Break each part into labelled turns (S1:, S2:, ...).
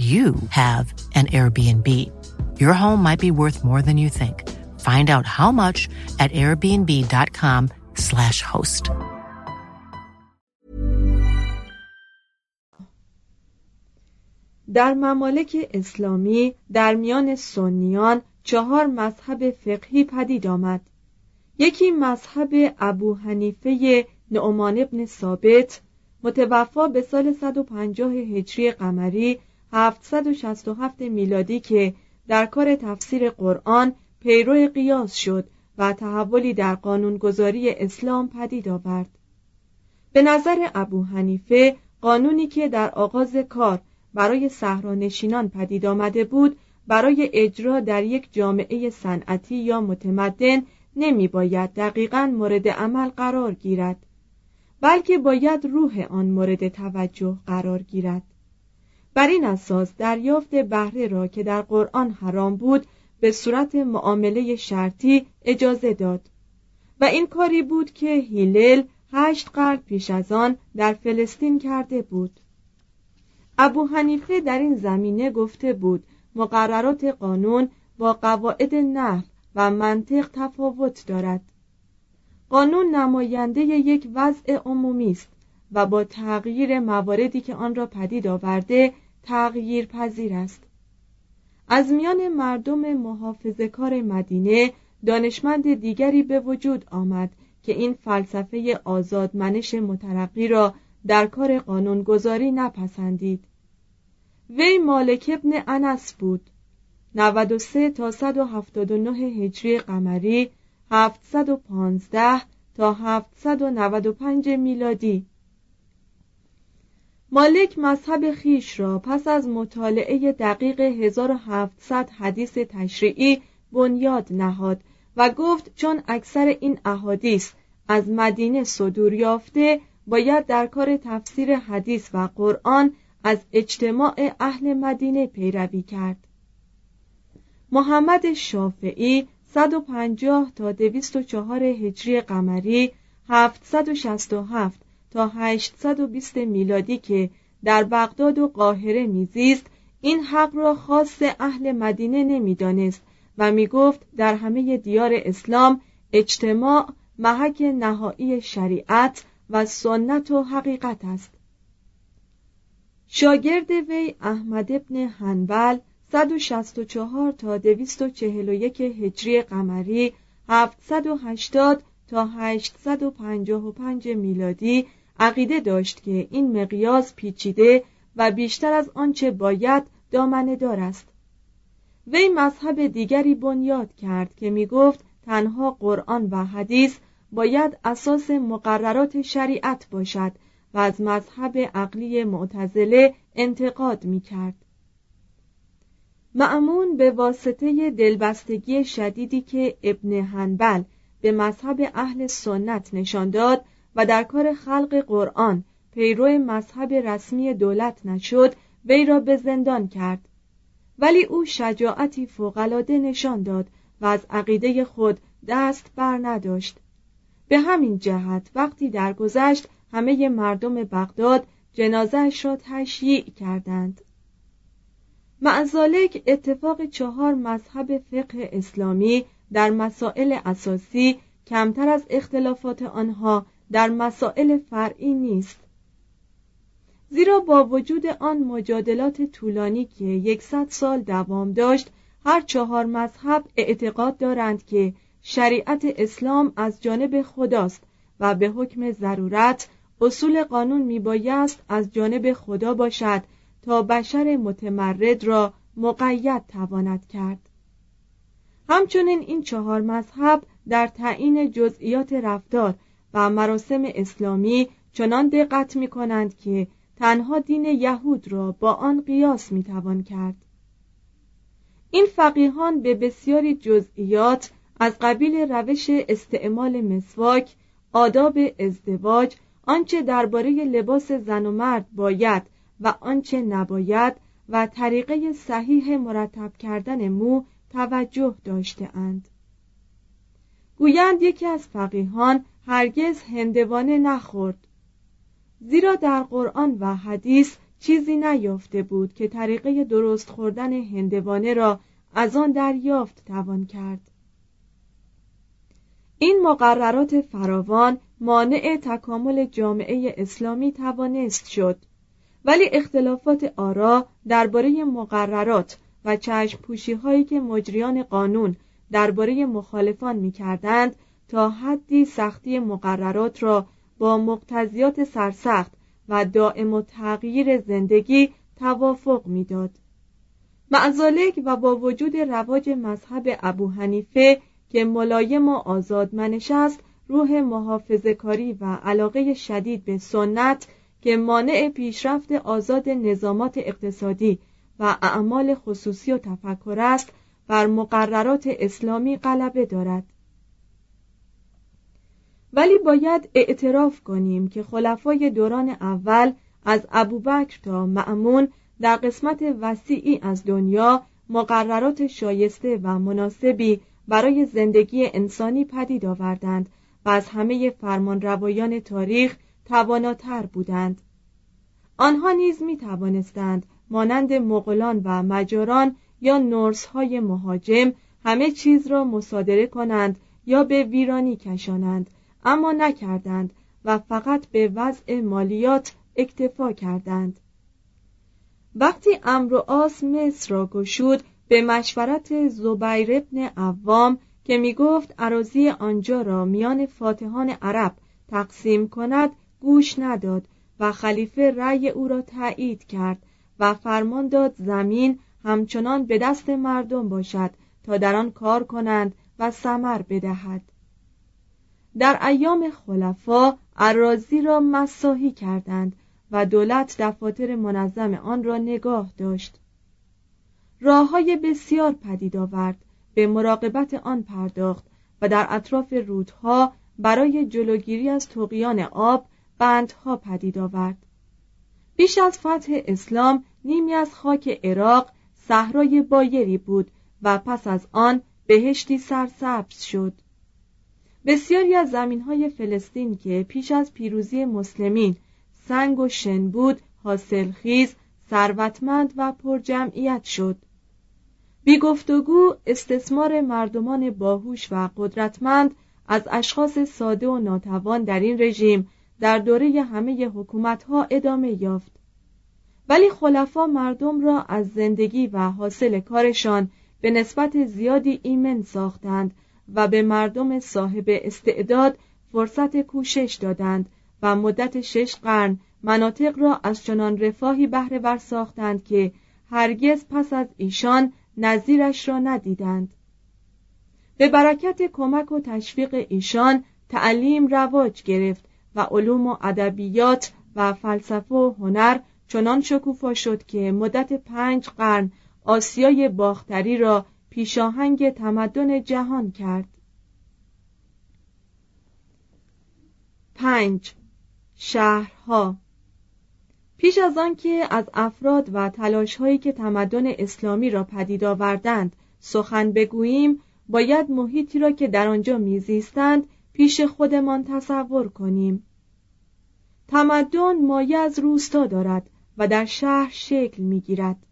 S1: you have an Airbnb. Your home might be worth more than you think. Find out how much at airbnb.com/slash host.
S2: در ممالک اسلامی در میان سنیان چهار مذهب فقهی پدید آمد یکی مذهب ابو حنیفه نعمان ابن ثابت متوفا به سال 150 هجری قمری 767 میلادی که در کار تفسیر قرآن پیرو قیاس شد و تحولی در قانونگذاری اسلام پدید آورد. به نظر ابو حنیفه قانونی که در آغاز کار برای صحرانشینان پدید آمده بود برای اجرا در یک جامعه صنعتی یا متمدن نمی باید دقیقا مورد عمل قرار گیرد بلکه باید روح آن مورد توجه قرار گیرد. بر این اساس دریافت بهره را که در قرآن حرام بود به صورت معامله شرطی اجازه داد. و این کاری بود که هیلل هشت قرن پیش از آن در فلسطین کرده بود. ابو حنیفه در این زمینه گفته بود مقررات قانون با قواعد نحو و منطق تفاوت دارد. قانون نماینده یک وضع عمومی است و با تغییر مواردی که آن را پدید آورده تغییر پذیر است. از میان مردم محافظه کار مدینه دانشمند دیگری به وجود آمد که این فلسفه آزادمنش مترقی را در کار قانونگذاری نپسندید. وی مالک ابن انس بود. 93 تا 179 هجری قمری 715 تا 795 میلادی مالک مذهب خیش را پس از مطالعه دقیق 1700 حدیث تشریعی بنیاد نهاد و گفت چون اکثر این احادیث از مدینه صدور یافته باید در کار تفسیر حدیث و قرآن از اجتماع اهل مدینه پیروی کرد. محمد شافعی 150 تا 204 هجری قمری 767 تا 820 میلادی که در بغداد و قاهره میزیست این حق را خاص اهل مدینه نمی‌دانست و می‌گفت در همه دیار اسلام اجتماع محک نهایی شریعت و سنت و حقیقت است. شاگرد وی احمد ابن هنبل 164 تا 241 هجری قمری 780 تا 855 میلادی عقیده داشت که این مقیاس پیچیده و بیشتر از آنچه باید دامنه دار است وی مذهب دیگری بنیاد کرد که می گفت تنها قرآن و حدیث باید اساس مقررات شریعت باشد و از مذهب عقلی معتزله انتقاد می کرد. معمون به واسطه دلبستگی شدیدی که ابن هنبل به مذهب اهل سنت نشان داد و در کار خلق قرآن پیرو مذهب رسمی دولت نشد وی را به زندان کرد. ولی او شجاعتی فوقالعاده نشان داد و از عقیده خود دست بر نداشت. به همین جهت وقتی درگذشت همه مردم بغداد جنازهش را تشییع کردند. معزالک اتفاق چهار مذهب فقه اسلامی در مسائل اساسی کمتر از اختلافات آنها در مسائل فرعی نیست. زیرا با وجود آن مجادلات طولانی که یکصد سال دوام داشت هر چهار مذهب اعتقاد دارند که شریعت اسلام از جانب خداست و به حکم ضرورت اصول قانون میبایست از جانب خدا باشد تا بشر متمرد را مقید تواند کرد. همچنین این چهار مذهب در تعیین جزئیات رفتار و مراسم اسلامی چنان دقت می کنند که تنها دین یهود را با آن قیاس می توان کرد این فقیهان به بسیاری جزئیات از قبیل روش استعمال مسواک آداب ازدواج آنچه درباره لباس زن و مرد باید و آنچه نباید و طریقه صحیح مرتب کردن مو توجه داشته اند. گویند یکی از فقیهان هرگز هندوانه نخورد. زیرا در قرآن و حدیث چیزی نیافته بود که طریقه درست خوردن هندوانه را از آن دریافت توان کرد. این مقررات فراوان مانع تکامل جامعه اسلامی توانست شد. ولی اختلافات آرا درباره مقررات و چشم پوشی هایی که مجریان قانون درباره مخالفان می کردند تا حدی سختی مقررات را با مقتضیات سرسخت و دائم و تغییر زندگی توافق می‌داد. معزالک و با وجود رواج مذهب ابو حنیفه که ملایم و آزادمنش است روح محافظ کاری و علاقه شدید به سنت که مانع پیشرفت آزاد نظامات اقتصادی و اعمال خصوصی و تفکر است بر مقررات اسلامی غلبه دارد ولی باید اعتراف کنیم که خلفای دوران اول از ابوبکر تا معمون در قسمت وسیعی از دنیا مقررات شایسته و مناسبی برای زندگی انسانی پدید آوردند و از همه فرمانروایان تاریخ تواناتر بودند. آنها نیز می توانستند مانند مغولان و مجاران یا نورس های مهاجم همه چیز را مصادره کنند یا به ویرانی کشانند. اما نکردند و فقط به وضع مالیات اکتفا کردند. وقتی امر آس مصر را گشود به مشورت زبیر ابن عوام که می گفت عراضی آنجا را میان فاتحان عرب تقسیم کند گوش نداد و خلیفه رأی او را تایید کرد و فرمان داد زمین همچنان به دست مردم باشد تا در آن کار کنند و ثمر بدهد. در ایام خلفا عراضی را مساحی کردند و دولت دفاتر منظم آن را نگاه داشت. راه های بسیار پدید آورد به مراقبت آن پرداخت و در اطراف رودها برای جلوگیری از توقیان آب بندها پدید آورد. بیش از فتح اسلام نیمی از خاک عراق صحرای بایری بود و پس از آن بهشتی سرسبز شد. بسیاری از زمین های فلسطین که پیش از پیروزی مسلمین سنگ و شن بود حاصلخیز ثروتمند و پرجمعیت شد. بی گفتگو استثمار مردمان باهوش و قدرتمند از اشخاص ساده و ناتوان در این رژیم در دوره همه حکومتها ادامه یافت. ولی خلفا مردم را از زندگی و حاصل کارشان به نسبت زیادی ایمن ساختند و به مردم صاحب استعداد فرصت کوشش دادند و مدت شش قرن مناطق را از چنان رفاهی بهره ور ساختند که هرگز پس از ایشان نظیرش را ندیدند. به برکت کمک و تشویق ایشان تعلیم رواج گرفت و علوم و ادبیات و فلسفه و هنر چنان شکوفا شد که مدت پنج قرن آسیای باختری را پیشاهنگ تمدن جهان کرد. پنج. شهرها. پیش از آنکه از افراد و تلاشهایی که تمدن اسلامی را پدید آوردند سخن بگوییم باید محیطی را که در آنجا میزیستند پیش خودمان تصور کنیم. تمدن مایه از روستا دارد و در شهر شکل می‌گیرد.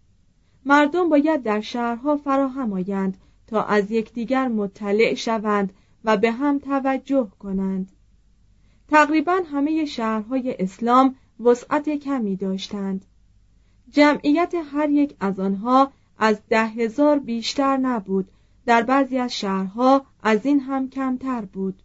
S2: مردم باید در شهرها فراهم آیند تا از یکدیگر مطلع شوند و به هم توجه کنند. تقریبا همه شهرهای اسلام وسعت کمی داشتند. جمعیت هر یک از آنها از ده هزار بیشتر نبود. در بعضی از شهرها از این هم کمتر بود.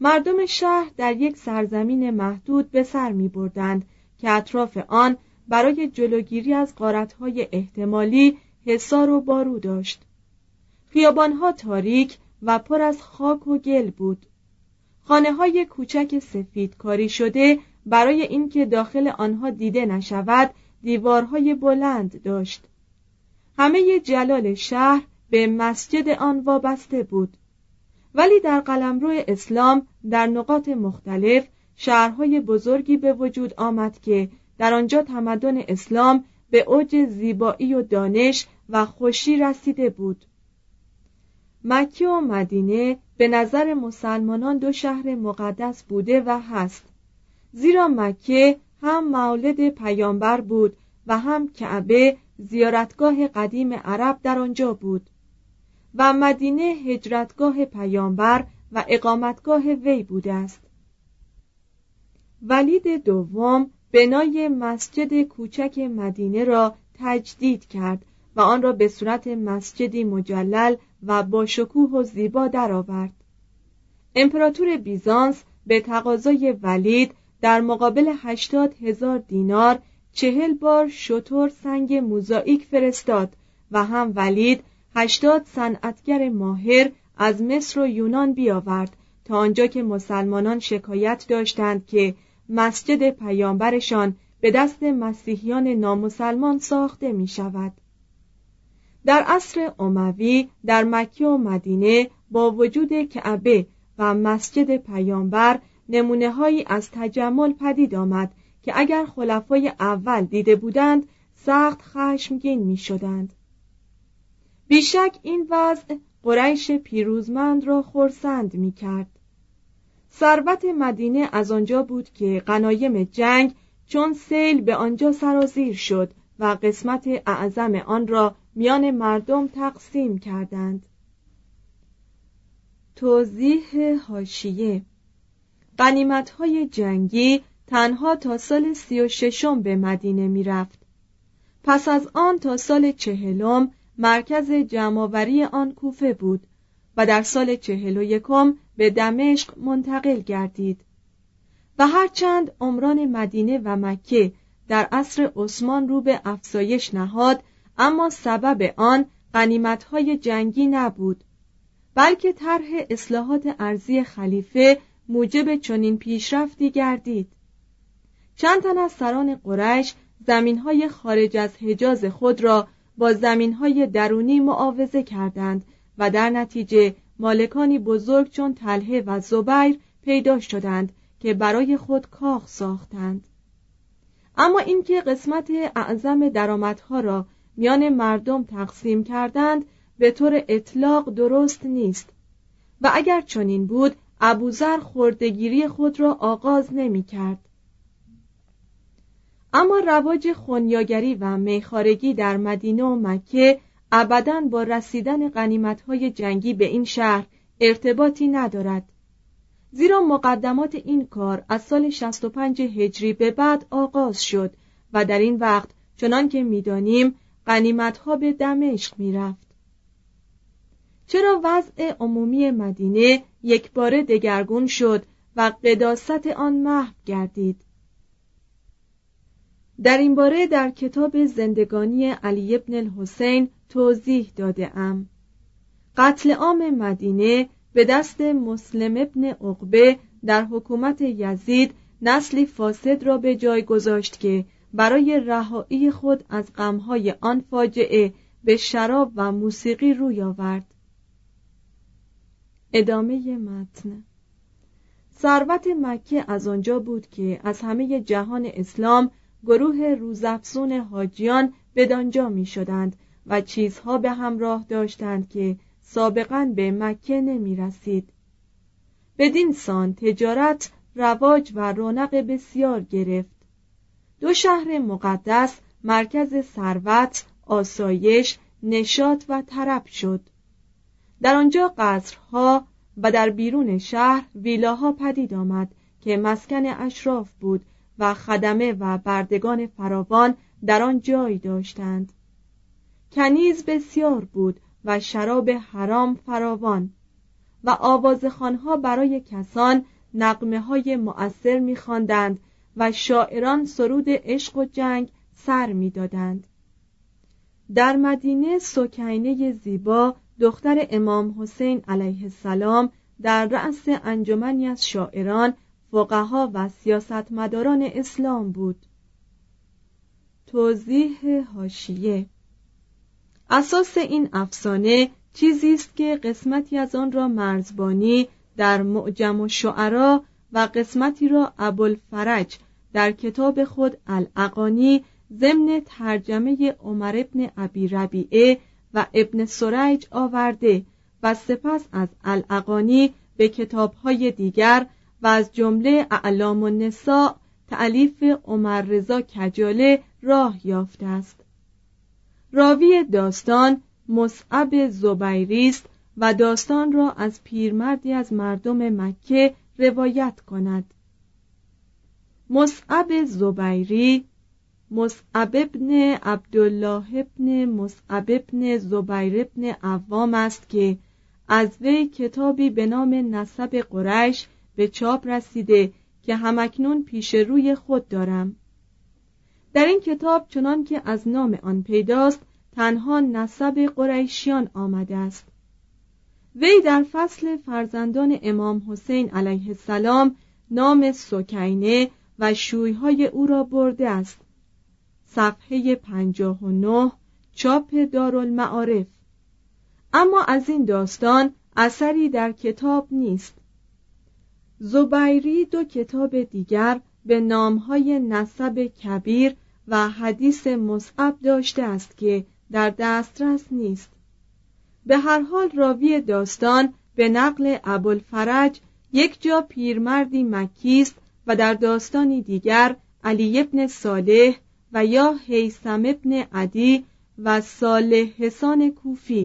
S2: مردم شهر در یک سرزمین محدود به سر می بردند که اطراف آن برای جلوگیری از قارتهای احتمالی حصار و بارو داشت. خیابانها تاریک و پر از خاک و گل بود. خانه های کوچک سفید کاری شده برای اینکه داخل آنها دیده نشود دیوارهای بلند داشت. همه جلال شهر به مسجد آن وابسته بود. ولی در قلمرو اسلام در نقاط مختلف شهرهای بزرگی به وجود آمد که در آنجا تمدن اسلام به اوج زیبایی و دانش و خوشی رسیده بود. مکه و مدینه به نظر مسلمانان دو شهر مقدس بوده و هست. زیرا مکه هم مولد پیامبر بود و هم کعبه زیارتگاه قدیم عرب در آنجا بود و مدینه هجرتگاه پیامبر و اقامتگاه وی بوده است. ولید دوم بنای مسجد کوچک مدینه را تجدید کرد و آن را به صورت مسجدی مجلل و با شکوه و زیبا درآورد. امپراتور بیزانس به تقاضای ولید در مقابل هشتاد هزار دینار چهل بار شطور سنگ موزاییک فرستاد و هم ولید هشتاد صنعتگر ماهر از مصر و یونان بیاورد تا آنجا که مسلمانان شکایت داشتند که مسجد پیامبرشان به دست مسیحیان نامسلمان ساخته می شود. در عصر اموی در مکه و مدینه با وجود کعبه و مسجد پیامبر نمونه هایی از تجمل پدید آمد که اگر خلفای اول دیده بودند سخت خشمگین می شدند. بیشک این وضع قریش پیروزمند را خورسند می کرد. ثروت مدینه از آنجا بود که غنایم جنگ چون سیل به آنجا سرازیر شد و قسمت اعظم آن را میان مردم تقسیم کردند توضیح هاشیه های جنگی تنها تا سال سی و ششم به مدینه می رفت. پس از آن تا سال چهلم مرکز جمعآوری آن کوفه بود و در سال چهل و یکم به دمشق منتقل گردید. و هرچند عمران مدینه و مکه در عصر عثمان رو به افزایش نهاد اما سبب آن های جنگی نبود بلکه طرح اصلاحات ارزی خلیفه موجب چنین پیشرفتی گردید. چند تن از سران قریش زمینهای خارج از حجاز خود را با زمینهای درونی معاوضه کردند و در نتیجه مالکانی بزرگ چون تله و زبیر پیدا شدند که برای خود کاخ ساختند اما اینکه قسمت اعظم درآمدها را میان مردم تقسیم کردند به طور اطلاق درست نیست و اگر چنین بود ابوذر خردگیری خود را آغاز نمی کرد. اما رواج خونیاگری و میخارگی در مدینه و مکه ابدا با رسیدن قنیمتهای جنگی به این شهر ارتباطی ندارد. زیرا مقدمات این کار از سال 65 هجری به بعد آغاز شد و در این وقت چنان که می‌دانیم قنیمتها به دمشق می‌رفت. چرا وضع عمومی مدینه یک بار دگرگون شد و قداست آن محو گردید؟ در این باره در کتاب زندگانی علی ابن الحسین توضیح داده ام. قتل عام مدینه به دست مسلم ابن عقبه در حکومت یزید نسلی فاسد را به جای گذاشت که برای رهایی خود از غمهای آن فاجعه به شراب و موسیقی روی آورد. ادامه متن. ثروت مکه از آنجا بود که از همه جهان اسلام گروه روزافزون حاجیان بدانجا می شدند و چیزها به همراه داشتند که سابقا به مکه نمی رسید بدین سان تجارت رواج و رونق بسیار گرفت. دو شهر مقدس مرکز ثروت آسایش نشاط و طرب شد. در آنجا قصرها و در بیرون شهر ویلاها پدید آمد که مسکن اشراف بود و خدمه و بردگان فراوان در آن جای داشتند. کنیز بسیار بود و شراب حرام فراوان و آوازخانها برای کسان نقمه های مؤثر میخواندند و شاعران سرود عشق و جنگ سر می‌دادند. در مدینه سکینه زیبا دختر امام حسین علیه السلام در رأس انجمنی از شاعران فقها و سیاستمداران اسلام بود. توضیح هاشیه اساس این افسانه چیزی است که قسمتی از آن را مرزبانی در معجم و شعرا و قسمتی را ابوالفرج در کتاب خود الاقانی ضمن ترجمه عمر ابن ابی ربیعه و ابن سریج آورده و سپس از الاقانی به کتابهای دیگر و از جمله اعلام و نساء تعلیف عمر رضا کجاله راه یافته است. راوی داستان مصعب زبیری است و داستان را از پیرمردی از مردم مکه روایت کند. مصعب زبیری مصعب ابن عبدالله ابن مصعب ابن زبیر ابن عوام است که از وی کتابی به نام نسب قریش به چاپ رسیده که همکنون پیش روی خود دارم. در این کتاب چنان که از نام آن پیداست تنها نسب قریشیان آمده است. وی در فصل فرزندان امام حسین علیه السلام نام سکینه و شویهای او را برده است. صفحه 59 چاپ دارالمعارف. اما از این داستان اثری در کتاب نیست. زبیری دو کتاب دیگر به نامهای نسب کبیر و حدیث مصعب داشته است که در دسترس نیست. به هر حال راوی داستان به نقل ابوالفرج یک جا پیرمردی مکیست و در داستانی دیگر علی ابن صالح و یا حیسم ابن عدی و صالح حسان کوفی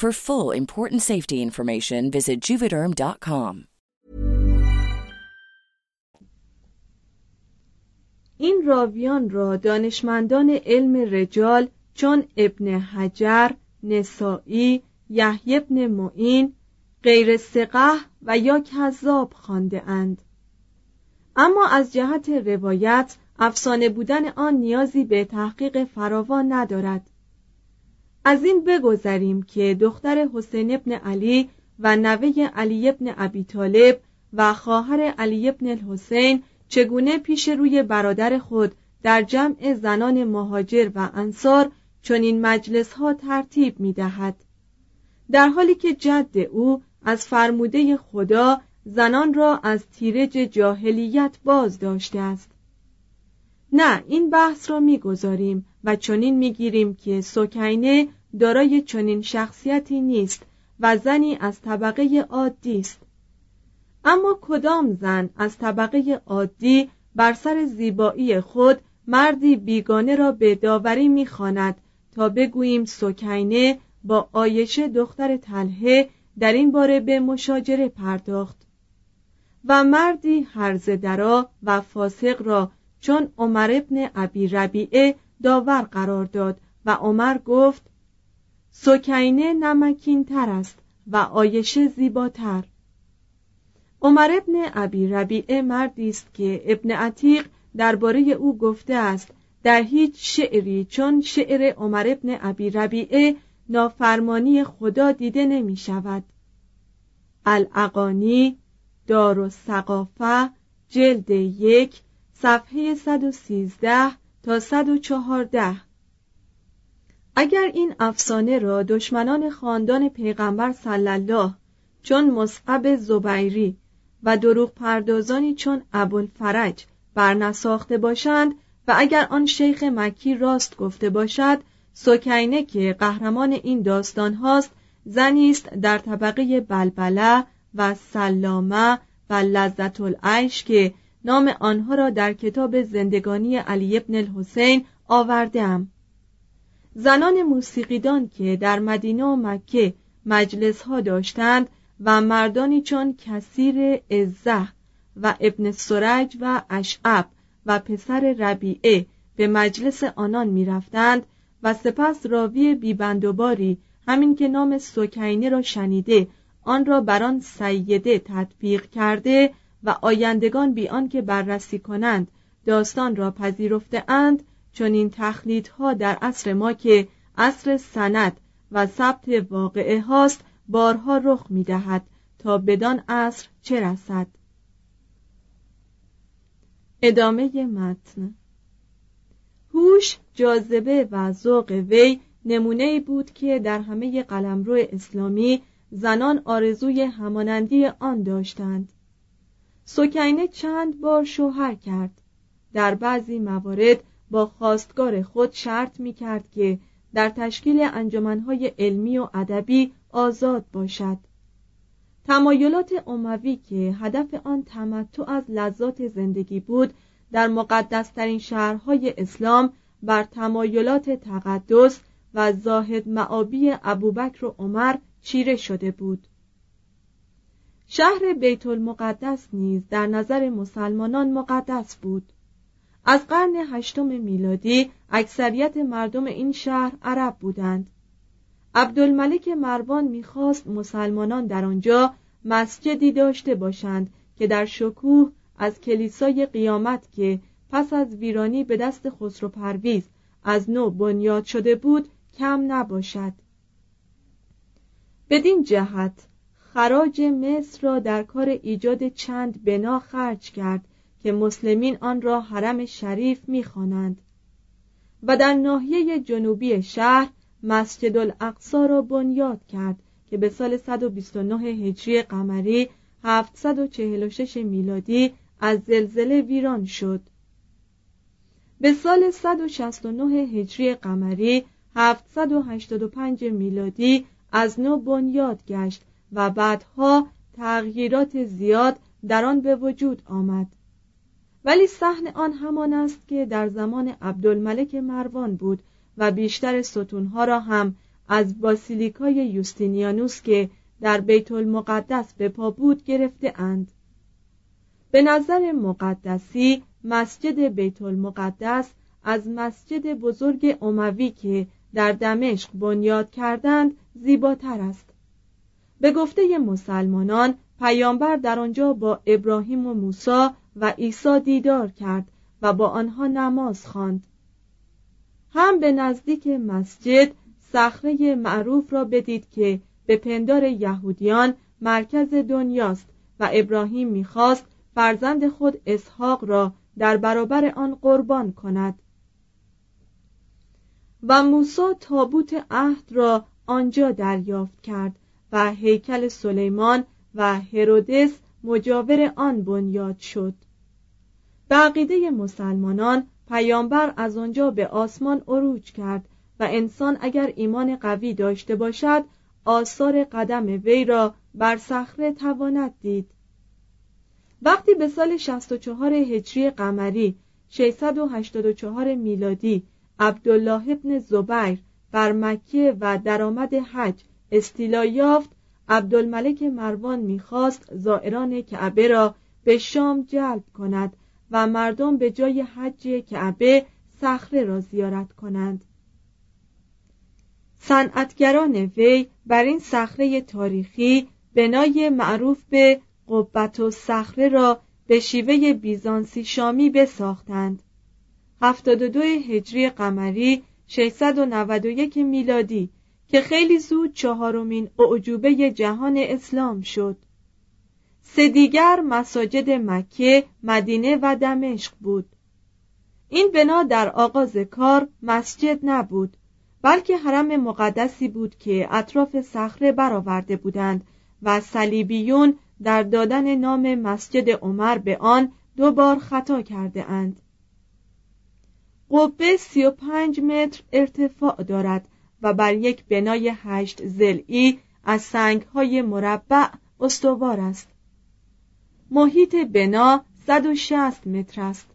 S3: For full important safety information, visit juvederm.com.
S2: این راویان را دانشمندان علم رجال چون ابن حجر، نسائی، یحیی ابن معین، غیر سقه و یا کذاب خانده اند. اما از جهت روایت افسانه بودن آن نیازی به تحقیق فراوان ندارد از این بگذریم که دختر حسین ابن علی و نوه علی ابن ابی طالب و خواهر علی ابن الحسین چگونه پیش روی برادر خود در جمع زنان مهاجر و انصار چنین مجلس ها ترتیب می دهد. در حالی که جد او از فرموده خدا زنان را از تیرج جاهلیت باز داشته است نه این بحث را می‌گذاریم و چنین می‌گیریم که سوکینه دارای چنین شخصیتی نیست و زنی از طبقه عادی است. اما کدام زن از طبقه عادی بر سر زیبایی خود مردی بیگانه را به داوری می‌خواند تا بگوییم سوکینه با آیشه دختر تلهه در این باره به مشاجره پرداخت و مردی هرز درا و فاسق را چون عمر ابن ابی ربیعه داور قرار داد و عمر گفت سکینه نمکین تر است و آیشه زیباتر. عمر ابن ابی ربیعه مردی است که ابن عتیق درباره او گفته است در هیچ شعری چون شعر عمر ابن ابی ربیعه نافرمانی خدا دیده نمی شود. الاقانی دار و جلد یک صفحه 113 تا 114 اگر این افسانه را دشمنان خاندان پیغمبر صلی الله چون مصعب زبیری و دروغ پردازانی چون ابوالفرج برنساخته باشند و اگر آن شیخ مکی راست گفته باشد سکینه که قهرمان این داستان هاست زنی است در طبقه بلبله و سلامه و لذت العیش که نام آنها را در کتاب زندگانی علی ابن الحسین آوردم زنان موسیقیدان که در مدینه و مکه مجلس ها داشتند و مردانی چون کثیر ازه و ابن سرج و اشعب و پسر ربیعه به مجلس آنان می‌رفتند و سپس راوی بیبندوباری همین که نام سکینه را شنیده آن را بر آن سیده تطبیق کرده و آیندگان بی آنکه بررسی کنند داستان را پذیرفته اند چون این تخلیط در عصر ما که عصر سند و ثبت واقعه هاست بارها رخ می دهد تا بدان عصر چه رسد. ادامه متن هوش جاذبه و ذوق وی نمونه بود که در همه قلمرو اسلامی زنان آرزوی همانندی آن داشتند. سکینه چند بار شوهر کرد. در بعضی موارد با خواستگار خود شرط می کرد که در تشکیل انجمنهای علمی و ادبی آزاد باشد. تمایلات اموی که هدف آن تمتع از لذات زندگی بود در مقدسترین شهرهای اسلام بر تمایلات تقدس و زاهد معابی ابوبکر و عمر چیره شده بود. شهر بیت المقدس نیز در نظر مسلمانان مقدس بود. از قرن هشتم میلادی اکثریت مردم این شهر عرب بودند. عبدالملک مروان می‌خواست مسلمانان در آنجا مسجدی داشته باشند که در شکوه از کلیسای قیامت که پس از ویرانی به دست خسرو پرویز از نو بنیاد شده بود کم نباشد. بدین جهت خراج مصر را در کار ایجاد چند بنا خرج کرد که مسلمین آن را حرم شریف می‌خوانند. و در ناحیه جنوبی شهر مسجد الاقصا را بنیاد کرد که به سال 129 هجری قمری 746 میلادی از زلزله ویران شد. به سال 169 هجری قمری 785 میلادی از نو بنیاد گشت و بعدها تغییرات زیاد در آن به وجود آمد. ولی صحن آن همان است که در زمان عبدالملک مروان بود و بیشتر ستونها را هم از باسیلیکای یوستینیانوس که در بیت المقدس به پا بود گرفته اند. به نظر مقدسی مسجد بیت المقدس از مسجد بزرگ اموی که در دمشق بنیاد کردند زیباتر است. به گفته مسلمانان پیامبر در آنجا با ابراهیم و موسی و عیسی دیدار کرد و با آنها نماز خواند. هم به نزدیک مسجد صخره معروف را بدید که به پندار یهودیان مرکز دنیاست و ابراهیم می‌خواست فرزند خود اسحاق را در برابر آن قربان کند و موسی تابوت عهد را آنجا دریافت کرد و هیکل سلیمان و هرودس مجاور آن بنیاد شد. به عقیده مسلمانان پیامبر از آنجا به آسمان عروج کرد و انسان اگر ایمان قوی داشته باشد آثار قدم وی را بر صخره تواند دید. وقتی به سال 64 هجری قمری 684 میلادی عبدالله ابن زبیر بر مکه و درآمد حج استیلا یافت. عبدالملک مروان می‌خواست زائران کعبه را به شام جلب کند و مردم به جای حج کعبه صخره را زیارت کنند. صنعتگران وی بر این صخره تاریخی بنای معروف به قبت و صخره را به شیوه بیزانسی شامی بساختند. 72 هجری قمری 691 میلادی که خیلی زود چهارمین اعجوبه جهان اسلام شد. سه دیگر مساجد مکه، مدینه و دمشق بود. این بنا در آغاز کار مسجد نبود بلکه حرم مقدسی بود که اطراف صخره برآورده بودند و صلیبیون در دادن نام مسجد عمر به آن دو بار خطا کرده اند. قبه سی و پنج متر ارتفاع دارد و بر یک بنای هشت زلعی از سنگهای مربع استوار است. محیط بنا 160 متر است.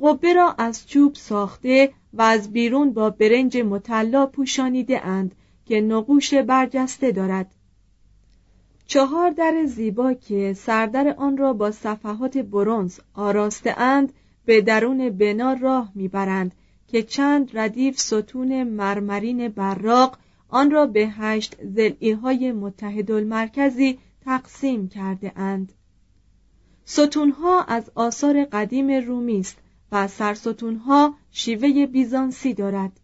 S2: قبه را از چوب ساخته و از بیرون با برنج مطلا پوشانیده اند که نقوش برجسته دارد. چهار در زیبا که سردر آن را با صفحات برونز آراسته اند به درون بنا راه می‌برند که چند ردیف ستون مرمرین براق آن را به هشت زلعی های متحد المرکزی تقسیم کرده اند. ستونها از آثار قدیم رومی است و سرستونها شیوه بیزانسی دارد.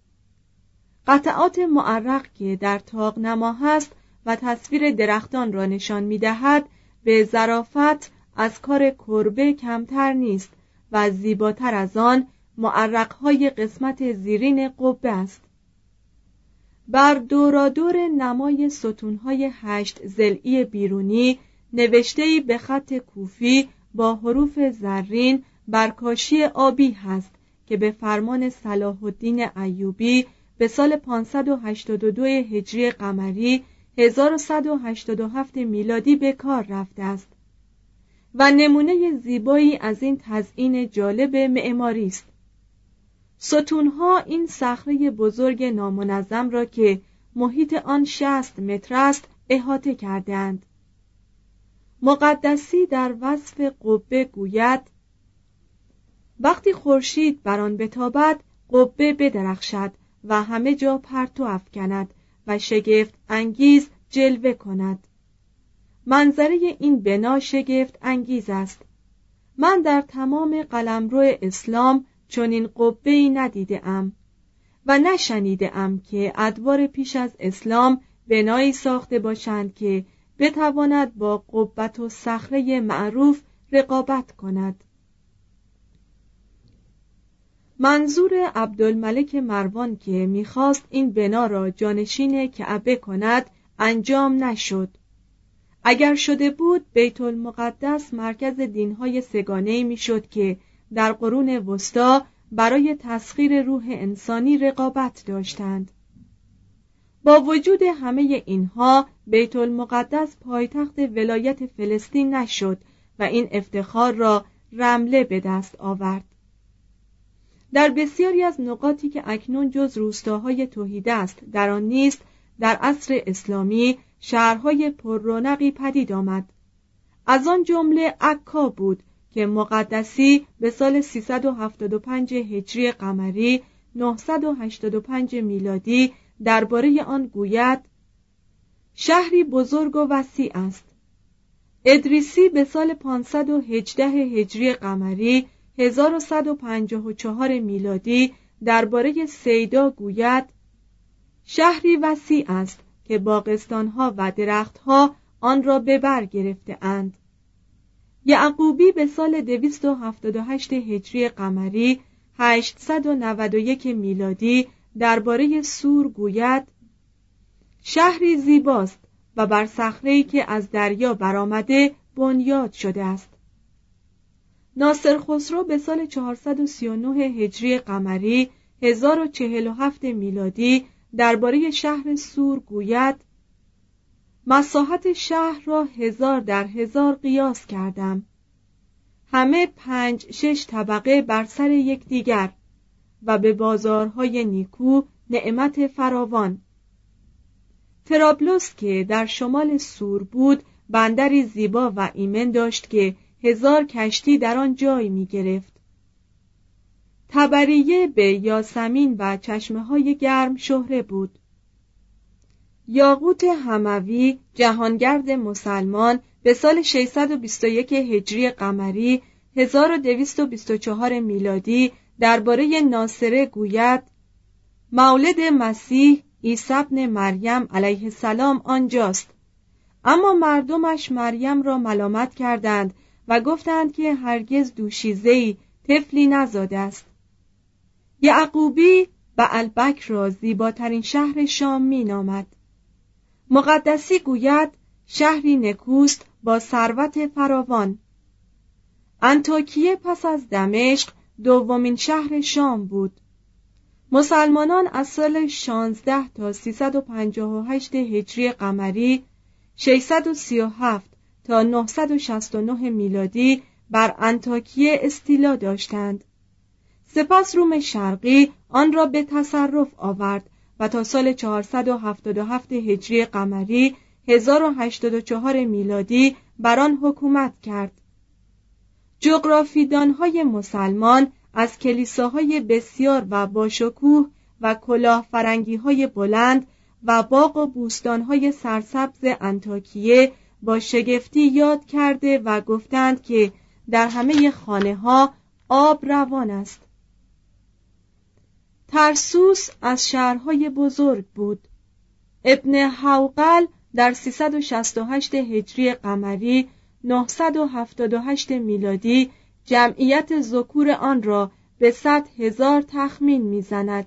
S2: قطعات معرق که در تاق نما هست و تصویر درختان را نشان می دهد به ظرافت از کار کربه کمتر نیست و زیباتر از آن معرقهای قسمت زیرین قبه است. بر دورادور نمای ستونهای هشت زلعی بیرونی نوشتهی به خط کوفی با حروف زرین برکاشی آبی هست که به فرمان صلاح الدین ایوبی به سال 582 هجری قمری 1187 میلادی به کار رفته است و نمونه زیبایی از این تزئین جالب معماری است. ستونها این صخره بزرگ نامنظم را که محیط آن شست متر است احاطه کردند. مقدسی در وصف قبه گوید وقتی خورشید بر آن بتابد قبه بدرخشد و همه جا پرتو افکند و شگفت انگیز جلوه کند. منظره این بنا شگفت انگیز است. من در تمام قلمرو اسلام چنین قبه ای ندیده ام و نشنیده ام که ادوار پیش از اسلام بنایی ساخته باشند که بتواند با قبت و صخره معروف رقابت کند. منظور عبدالملک مروان که می‌خواست این بنا را جانشین کعبه کند انجام نشد. اگر شده بود بیت المقدس مرکز دینهای سگانه می‌شد که در قرون وسطا برای تسخیر روح انسانی رقابت داشتند. با وجود همه اینها بیت المقدس پایتخت ولایت فلسطین نشد و این افتخار را رمله به دست آورد. در بسیاری از نقاطی که اکنون جز روستاهای توحیده است در آن نیست در عصر اسلامی شهرهای پررونقی پدید آمد. از آن جمله عکا بود که مقدسی به سال 375 هجری قمری 985 میلادی درباره آن گوید شهری بزرگ و وسیع است. ادریسی به سال 518 هجری قمری 1154 میلادی درباره سیدا گوید شهری وسیع است که باغستانها و درختها آن را به بر گرفته اند. یعقوبی به سال 278 هجری قمری 891 میلادی درباره سور گوید شهری زیباست و بر صخره‌ای که از دریا برآمده بنیاد شده است. ناصر خسرو به سال 439 هجری قمری 1047 میلادی درباره شهر سور گوید مساحت شهر را هزار در هزار قیاس کردم. همه پنج شش طبقه بر سر یکدیگر و به بازارهای نیکو نعمت فراوان. ترابلوس که در شمال سور بود بندری زیبا و ایمن داشت که هزار کشتی در آن جای می گرفت. تبریه به یاسمین و چشمه های گرم شهره بود. یاقوت هموی جهانگرد مسلمان به سال 621 هجری قمری 1224 میلادی درباره ناصره گوید مولد مسیح عیسی ابن مریم علیه السلام آنجاست اما مردمش مریم را ملامت کردند و گفتند که هرگز دوشیزهی طفلی نزاده است یعقوبی و البک را زیباترین شهر شام می نامد. مقدسی گوید شهری نکوست با ثروت فراوان. انتاکیه پس از دمشق دومین شهر شام بود. مسلمانان از سال 16 تا 358 هجری قمری 637 تا 969 میلادی بر انتاکیه استیلا داشتند. سپس روم شرقی آن را به تصرف آورد و تا سال 477 هجری قمری 1084 میلادی بر آن حکومت کرد. جغرافیدانهای مسلمان از کلیساهای بسیار و باشکوه و کلاه فرنگی های بلند و باغ و بوستانهای سرسبز انتاکیه با شگفتی یاد کرده و گفتند که در همه خانه ها آب روان است. ترسوس از شهرهای بزرگ بود. ابن حوقل در 368 هجری قمری 978 میلادی جمعیت ذکور آن را به صد هزار تخمین می‌زند.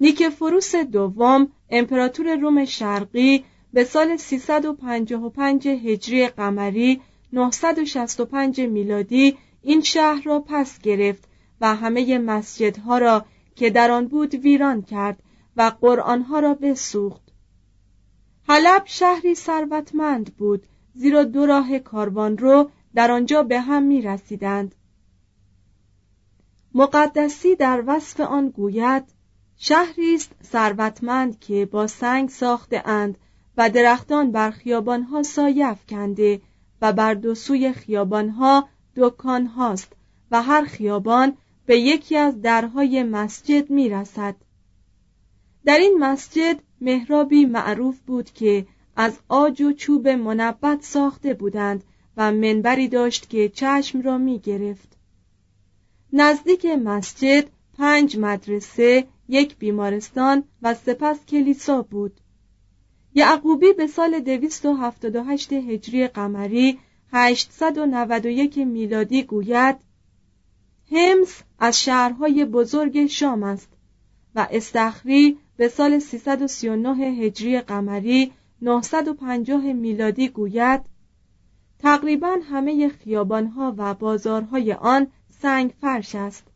S2: نیکفروس دوم امپراتور روم شرقی به سال 355 هجری قمری 965 میلادی این شهر را پس گرفت و همه مسجدها را که در آن بود ویران کرد و قرآنها را بسوخت حلب شهری ثروتمند بود زیرا دو راه کاروان رو در آنجا به هم می رسیدند. مقدسی در وصف آن گوید شهری است ثروتمند که با سنگ ساخته اند و درختان بر خیابانها سایه کنده و بر دو سوی خیابانها دکان هاست و هر خیابان به یکی از درهای مسجد می رسد. در این مسجد محرابی معروف بود که از آج و چوب منبت ساخته بودند و منبری داشت که چشم را می گرفت. نزدیک مسجد پنج مدرسه، یک بیمارستان و سپس کلیسا بود. یعقوبی به سال 278 هجری قمری 891 میلادی گوید همس از شهرهای بزرگ شام است و استخری به سال 339 هجری قمری 950 میلادی گوید تقریبا همه خیابانها و بازارهای آن سنگ فرش است.